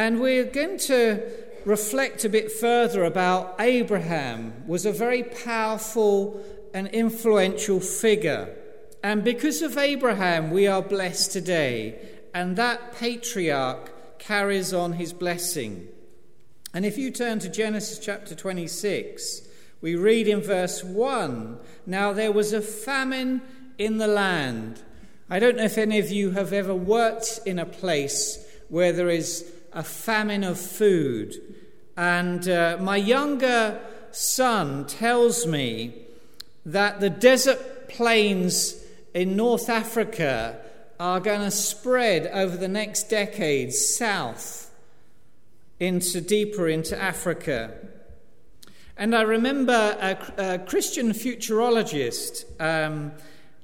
And we're going to reflect a bit further about Abraham was a very powerful and influential figure. And because of Abraham, we are blessed today. And that patriarch carries on his blessing. And if you turn to Genesis chapter 26, we read in verse 1 Now there was a famine in the land. I don't know if any of you have ever worked in a place where there is a famine of food. And uh, my younger son tells me that the desert plains in North Africa are going to spread over the next decades south into deeper into Africa. And I remember a, a Christian futurologist um,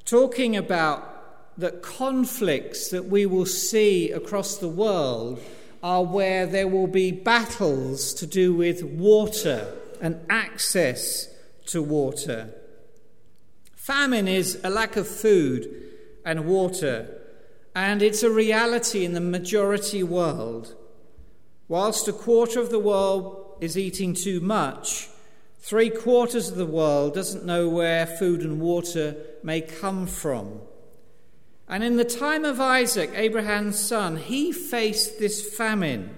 talking about the conflicts that we will see across the world are where there will be battles to do with water and access to water. Famine is a lack of food and water, and it's a reality in the majority world. Whilst a quarter of the world is eating too much, three quarters of the world doesn't know where food and water may come from. And in the time of Isaac, Abraham's son, he faced this famine.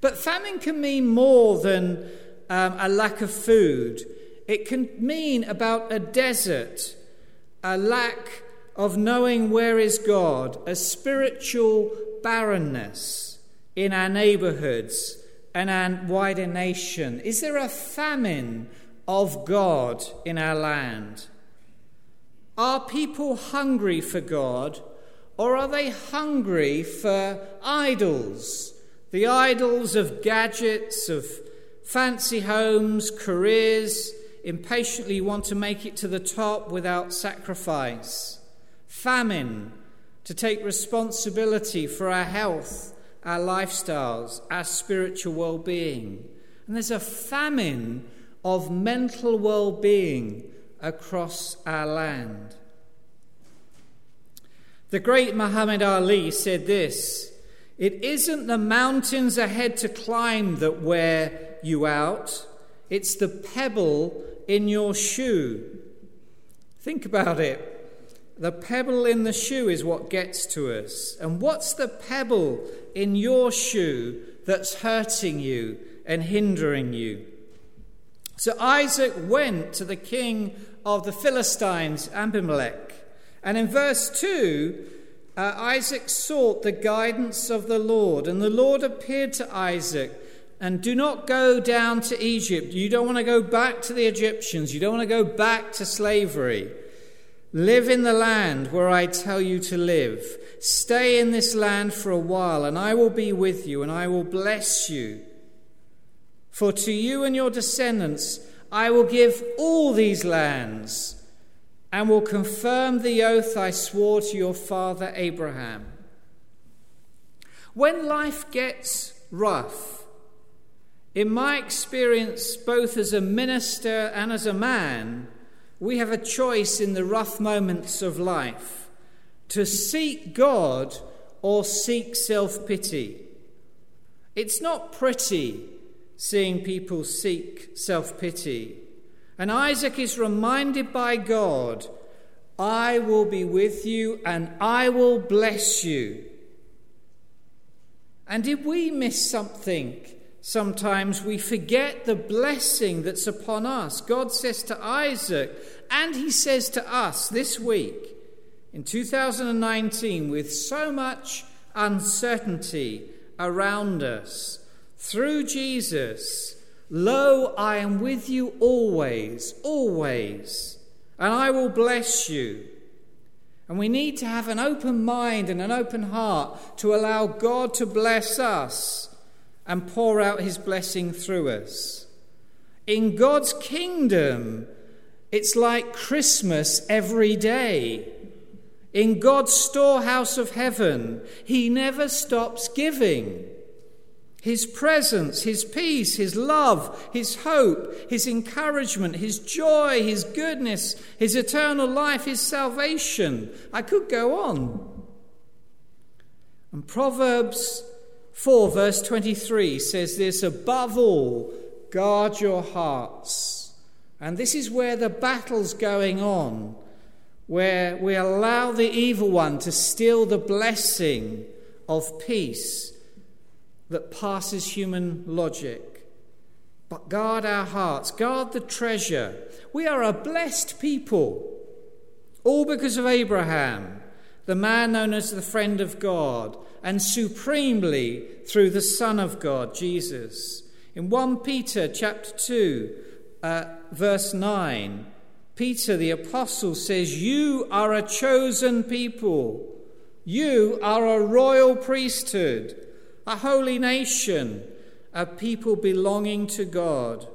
But famine can mean more than um, a lack of food. It can mean about a desert, a lack of knowing where is God, a spiritual barrenness in our neighborhoods and our wider nation. Is there a famine of God in our land? Are people hungry for God or are they hungry for idols? The idols of gadgets, of fancy homes, careers, impatiently want to make it to the top without sacrifice, famine, to take responsibility for our health, our lifestyles, our spiritual well being. And there's a famine of mental well being across our land. The great Muhammad Ali said this It isn't the mountains ahead to climb that wear you out, it's the pebble in your shoe. Think about it. The pebble in the shoe is what gets to us. And what's the pebble in your shoe that's hurting you and hindering you? So Isaac went to the king of the Philistines, Abimelech. And in verse 2, uh, Isaac sought the guidance of the Lord. And the Lord appeared to Isaac and do not go down to Egypt. You don't want to go back to the Egyptians. You don't want to go back to slavery. Live in the land where I tell you to live. Stay in this land for a while, and I will be with you, and I will bless you. For to you and your descendants I will give all these lands, and will confirm the oath I swore to your father Abraham. When life gets rough, in my experience, both as a minister and as a man, we have a choice in the rough moments of life to seek God or seek self pity. It's not pretty seeing people seek self pity. And Isaac is reminded by God I will be with you and I will bless you. And did we miss something Sometimes we forget the blessing that's upon us. God says to Isaac, and he says to us this week in 2019, with so much uncertainty around us, through Jesus, Lo, I am with you always, always, and I will bless you. And we need to have an open mind and an open heart to allow God to bless us and pour out his blessing through us. In God's kingdom, it's like Christmas every day. In God's storehouse of heaven, he never stops giving. His presence, His peace, His love, His hope, His encouragement, His joy, His goodness, His eternal life, His salvation. I could go on. And Proverbs 4, verse 23 says this above all, guard your hearts. And this is where the battle's going on, where we allow the evil one to steal the blessing of peace that passes human logic. But guard our hearts, guard the treasure. We are a blessed people, all because of Abraham, the man known as the friend of God, and supremely through the Son of God, Jesus. In 1 Peter chapter 2, uh, verse 9, Peter the apostle says, You are a chosen people. You are a royal priesthood, a holy nation, a people belonging to God.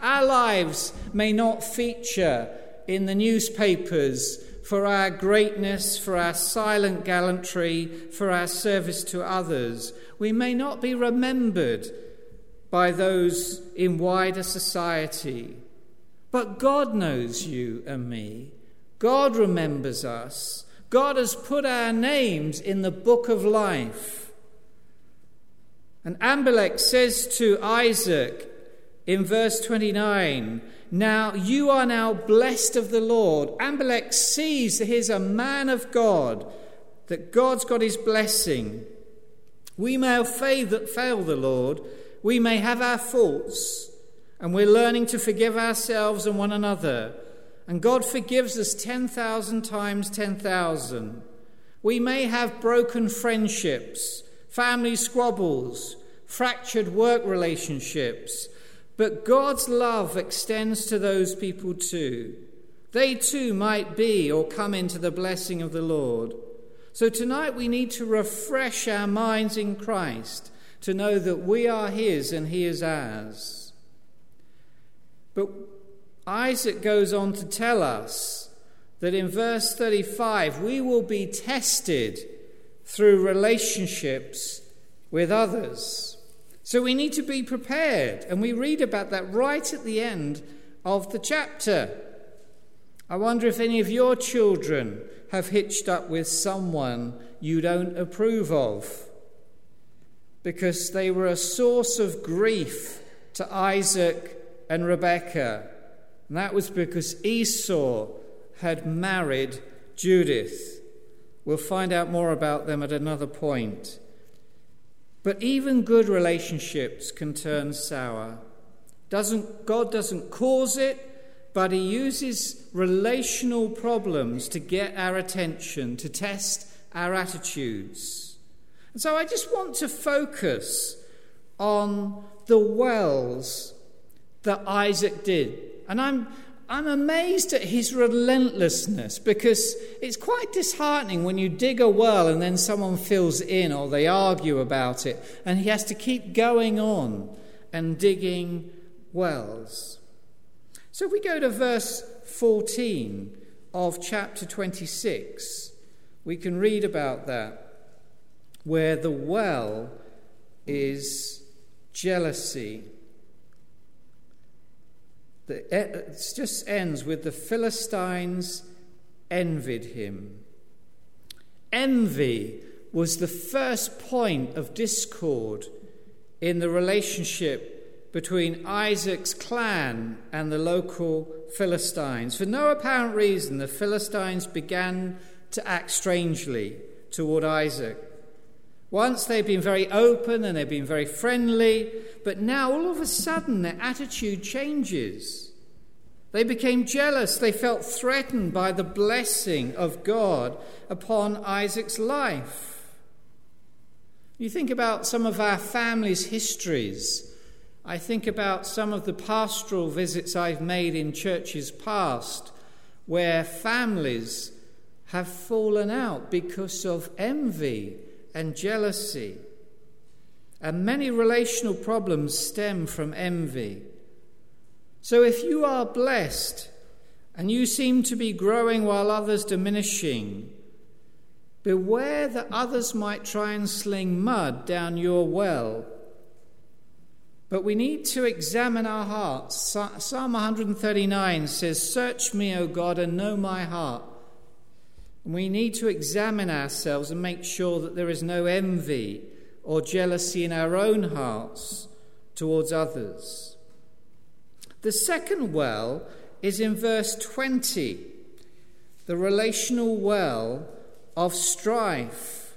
Our lives may not feature in the newspapers for our greatness, for our silent gallantry, for our service to others. We may not be remembered by those in wider society. But God knows you and me. God remembers us. God has put our names in the book of life. And Amalek says to Isaac in verse 29 Now you are now blessed of the Lord. Amalek sees that he's a man of God, that God's got his blessing. We may fail the Lord, we may have our faults, and we're learning to forgive ourselves and one another. And God forgives us 10,000 times 10,000. We may have broken friendships, family squabbles, fractured work relationships, but God's love extends to those people too. They too might be or come into the blessing of the Lord. So tonight we need to refresh our minds in Christ to know that we are His and He is ours. But Isaac goes on to tell us that in verse 35 we will be tested through relationships with others. So we need to be prepared, and we read about that right at the end of the chapter. I wonder if any of your children have hitched up with someone you don't approve of because they were a source of grief to Isaac and Rebekah. And that was because Esau had married Judith. We'll find out more about them at another point. But even good relationships can turn sour. Doesn't, God doesn't cause it, but He uses relational problems to get our attention, to test our attitudes. And so I just want to focus on the wells that Isaac did. And I'm, I'm amazed at his relentlessness because it's quite disheartening when you dig a well and then someone fills in or they argue about it and he has to keep going on and digging wells. So if we go to verse 14 of chapter 26, we can read about that where the well is jealousy. It just ends with the Philistines envied him. Envy was the first point of discord in the relationship between Isaac's clan and the local Philistines. For no apparent reason, the Philistines began to act strangely toward Isaac. Once they've been very open and they've been very friendly, but now all of a sudden their attitude changes. They became jealous. They felt threatened by the blessing of God upon Isaac's life. You think about some of our family's histories. I think about some of the pastoral visits I've made in churches past where families have fallen out because of envy and jealousy. And many relational problems stem from envy. So if you are blessed and you seem to be growing while others diminishing, beware that others might try and sling mud down your well. But we need to examine our hearts. Psalm 139 says, Search me, O God, and know my heart. We need to examine ourselves and make sure that there is no envy or jealousy in our own hearts towards others. The second well is in verse 20, the relational well of strife.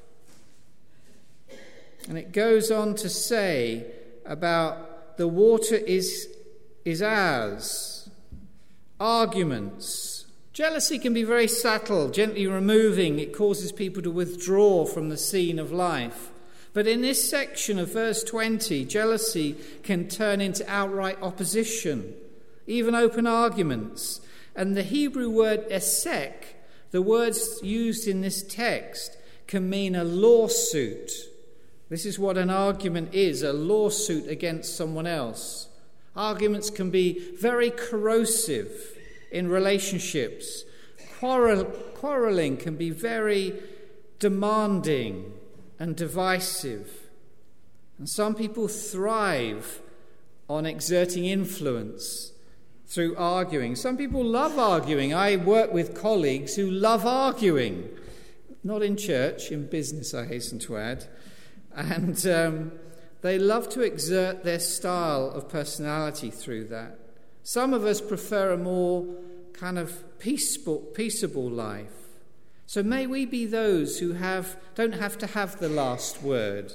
And it goes on to say about the water is, is ours, arguments. Jealousy can be very subtle, gently removing. It causes people to withdraw from the scene of life. But in this section of verse 20, jealousy can turn into outright opposition, even open arguments. And the Hebrew word esek, the words used in this text, can mean a lawsuit. This is what an argument is a lawsuit against someone else. Arguments can be very corrosive in relationships. Quarrel, quarreling can be very demanding and divisive. And some people thrive on exerting influence through arguing. Some people love arguing. I work with colleagues who love arguing. Not in church, in business, I hasten to add. And um, they love to exert their style of personality through that. Some of us prefer a more kind of peaceful, peaceable life. So may we be those who have, don't have to have the last word,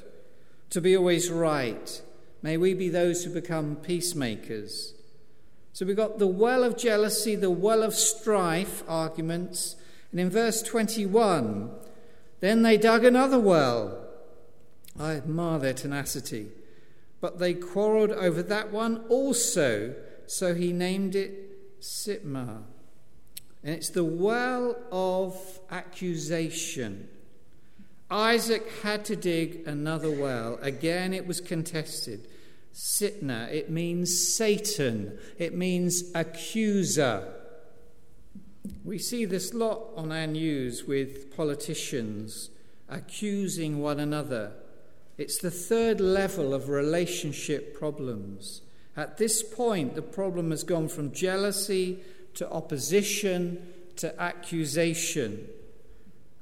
to be always right. May we be those who become peacemakers. So we've got the well of jealousy, the well of strife arguments. And in verse 21, then they dug another well. I admire their tenacity. But they quarreled over that one also, so he named it Sitnah. And it's the well of accusation. Isaac had to dig another well. Again, it was contested. Sitnah, it means Satan, it means accuser. We see this lot on our news with politicians accusing one another. It's the third level of relationship problems. At this point, the problem has gone from jealousy to opposition to accusation.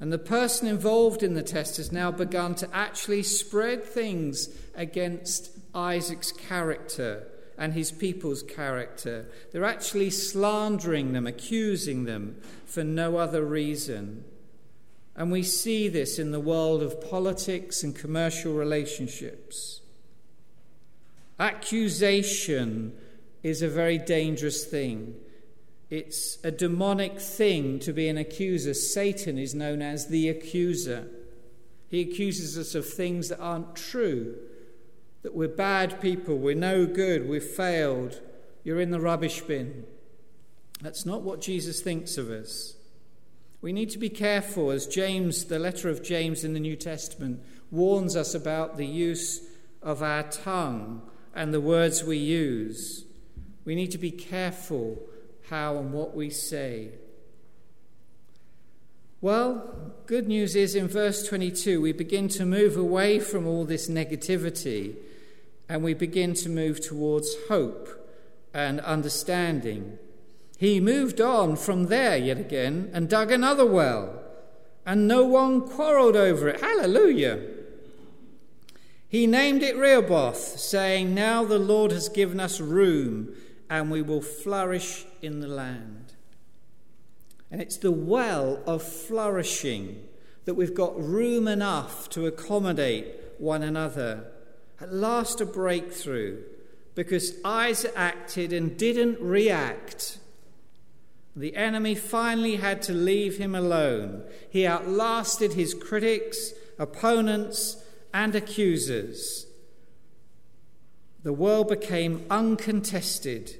And the person involved in the test has now begun to actually spread things against Isaac's character and his people's character. They're actually slandering them, accusing them for no other reason. And we see this in the world of politics and commercial relationships. Accusation is a very dangerous thing. It's a demonic thing to be an accuser. Satan is known as the accuser. He accuses us of things that aren't true, that we're bad people, we're no good, we've failed, you're in the rubbish bin. That's not what Jesus thinks of us. We need to be careful, as James, the letter of James in the New Testament, warns us about the use of our tongue and the words we use. We need to be careful how and what we say. Well, good news is in verse 22, we begin to move away from all this negativity and we begin to move towards hope and understanding. He moved on from there yet again and dug another well, and no one quarreled over it. Hallelujah! He named it Rehoboth, saying, Now the Lord has given us room and we will flourish in the land. And it's the well of flourishing that we've got room enough to accommodate one another. At last, a breakthrough because Isaac acted and didn't react. The enemy finally had to leave him alone. He outlasted his critics, opponents, and accusers. The world became uncontested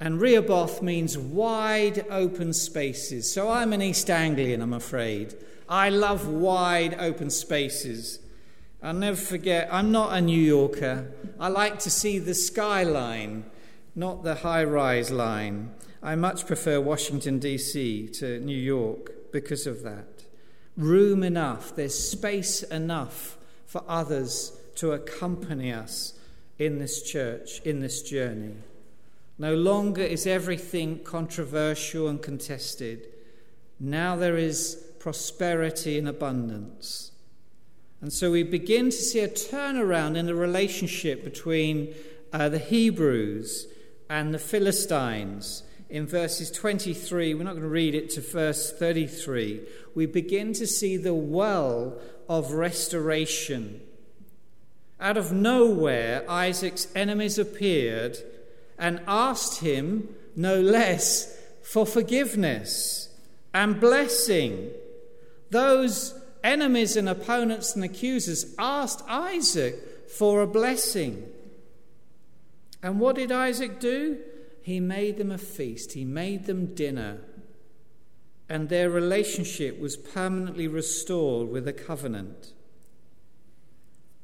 and Rehoboth means wide open spaces. So I'm an East Anglian, I'm afraid. I love wide open spaces. I'll never forget, I'm not a New Yorker. I like to see the skyline, not the high rise line. I much prefer Washington, D.C. to New York because of that. Room enough, there's space enough for others to accompany us in this church, in this journey. No longer is everything controversial and contested. Now there is prosperity and abundance. And so we begin to see a turnaround in the relationship between uh, the Hebrews and the Philistines. In verses 23, we're not going to read it to verse 33, we begin to see the well of restoration. Out of nowhere, Isaac's enemies appeared and asked him, no less, for forgiveness and blessing. Those enemies and opponents and accusers asked Isaac for a blessing. And what did Isaac do? He made them a feast, he made them dinner, and their relationship was permanently restored with a covenant.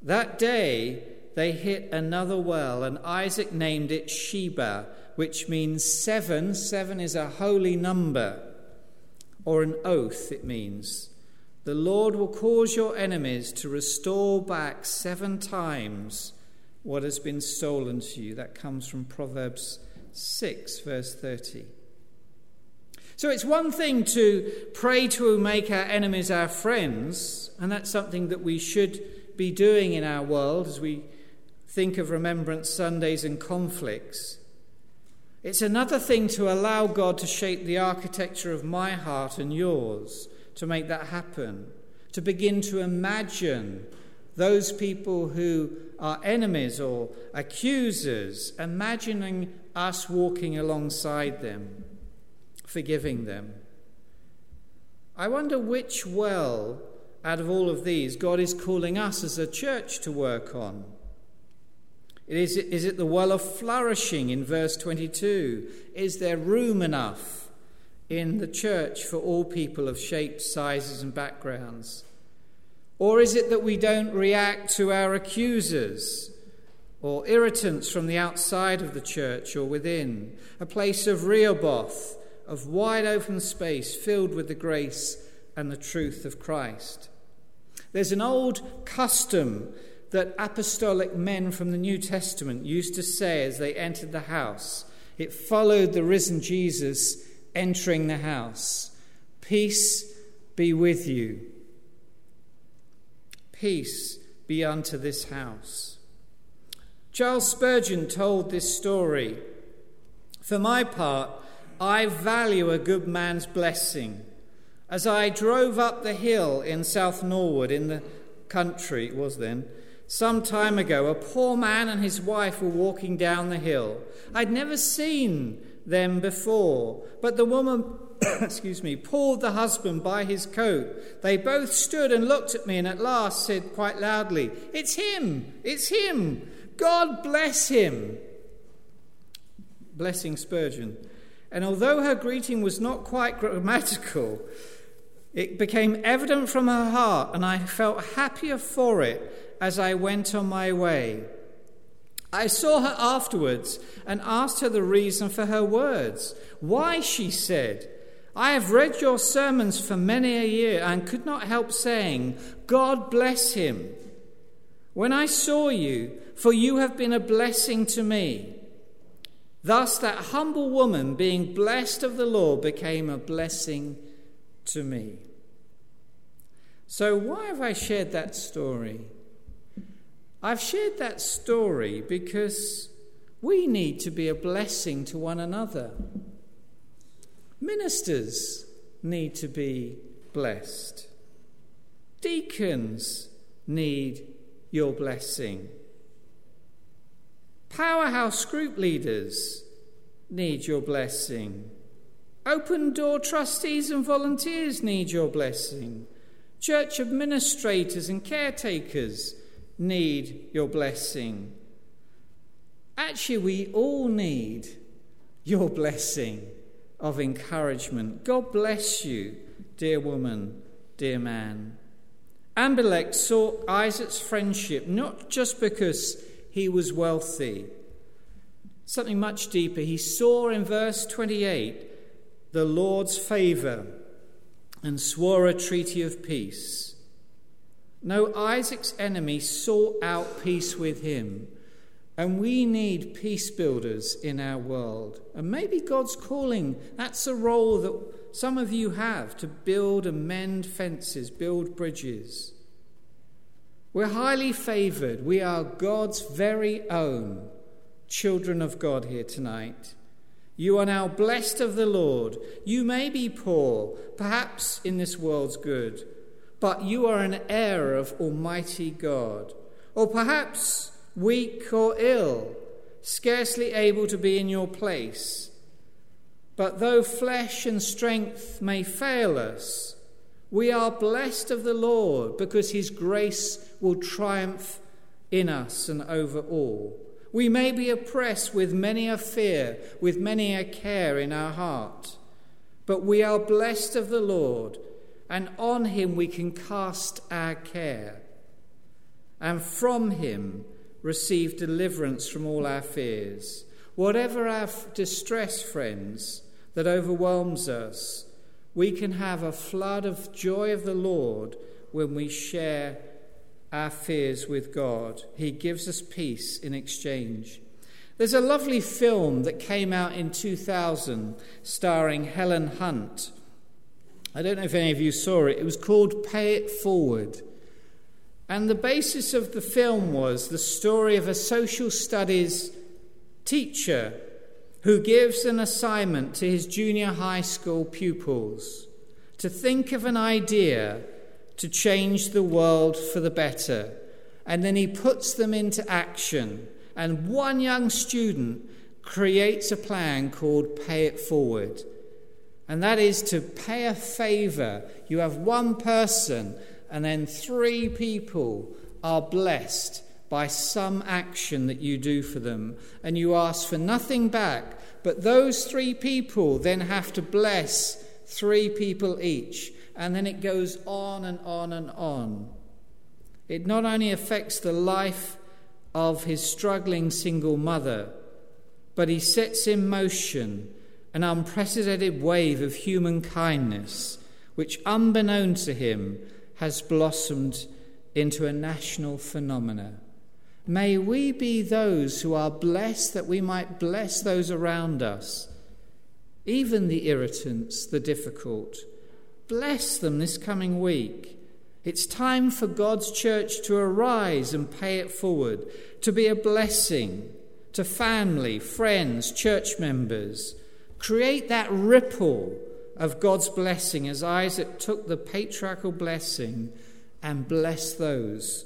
That day, they hit another well, and Isaac named it Sheba, which means seven. Seven is a holy number, or an oath, it means. The Lord will cause your enemies to restore back seven times what has been stolen to you. That comes from Proverbs 6, verse 30. So it's one thing to pray to make our enemies our friends, and that's something that we should be doing in our world as we think of Remembrance Sundays and conflicts. It's another thing to allow God to shape the architecture of my heart and yours to make that happen, to begin to imagine those people who are enemies or accusers, imagining us walking alongside them, forgiving them. I wonder which well out of all of these God is calling us as a church to work on. Is it, is it the well of flourishing in verse 22? Is there room enough in the church for all people of shapes, sizes, and backgrounds? Or is it that we don't react to our accusers or irritants from the outside of the church or within? A place of Rehoboth, of wide open space filled with the grace and the truth of Christ. There's an old custom that apostolic men from the New Testament used to say as they entered the house. It followed the risen Jesus entering the house Peace be with you. Peace be unto this house. Charles Spurgeon told this story. For my part, I value a good man's blessing. As I drove up the hill in South Norwood, in the country it was then, some time ago, a poor man and his wife were walking down the hill. I'd never seen them before, but the woman, excuse me, pulled the husband by his coat. They both stood and looked at me and at last said quite loudly, It's him! It's him! God bless him! Blessing Spurgeon. And although her greeting was not quite grammatical, it became evident from her heart, and I felt happier for it as I went on my way. I saw her afterwards and asked her the reason for her words. Why, she said, I have read your sermons for many a year and could not help saying, God bless him. When I saw you, for you have been a blessing to me. Thus, that humble woman, being blessed of the Lord, became a blessing to me. So, why have I shared that story? I've shared that story because we need to be a blessing to one another. Ministers need to be blessed. Deacons need your blessing. Powerhouse group leaders need your blessing. Open door trustees and volunteers need your blessing. Church administrators and caretakers need your blessing. Actually, we all need your blessing of encouragement. God bless you, dear woman, dear man. Abimelech sought Isaac's friendship not just because he was wealthy, something much deeper. He saw in verse 28 the Lord's favor and swore a treaty of peace. No, Isaac's enemy sought out peace with him. And we need peace builders in our world. And maybe God's calling, that's a role that some of you have to build and mend fences, build bridges. We're highly favoured. We are God's very own children of God here tonight. You are now blessed of the Lord. You may be poor, perhaps in this world's good, but you are an heir of Almighty God. Or perhaps weak or ill, scarcely able to be in your place. But though flesh and strength may fail us, we are blessed of the Lord because his grace will triumph in us and over all. We may be oppressed with many a fear, with many a care in our heart, but we are blessed of the Lord, and on him we can cast our care, and from him receive deliverance from all our fears. Whatever our distress, friends, that overwhelms us, we can have a flood of joy of the Lord when we share our fears with God. He gives us peace in exchange. There's a lovely film that came out in 2000 starring Helen Hunt. I don't know if any of you saw it. It was called Pay It Forward. And the basis of the film was the story of a social studies teacher who gives an assignment to his junior high school pupils to think of an idea to change the world for the better. And then he puts them into action. And one young student creates a plan called Pay It Forward. And that is to pay a favor. You have one person, and then three people are blessed by some action that you do for them, and you ask for nothing back, but those three people then have to bless three people each, and then it goes on and on and on. It not only affects the life of his struggling single mother, but he sets in motion an unprecedented wave of human kindness, which, unbeknown to him, has blossomed into a national phenomenon. May we be those who are blessed that we might bless those around us, even the irritants, the difficult. Bless them this coming week. It's time for God's church to arise and pay it forward, to be a blessing to family, friends, church members. Create that ripple of God's blessing as Isaac took the patriarchal blessing and blessed those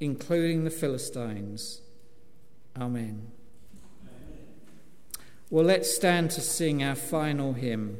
including the Philistines. Amen. Well, let's stand to sing our final hymn.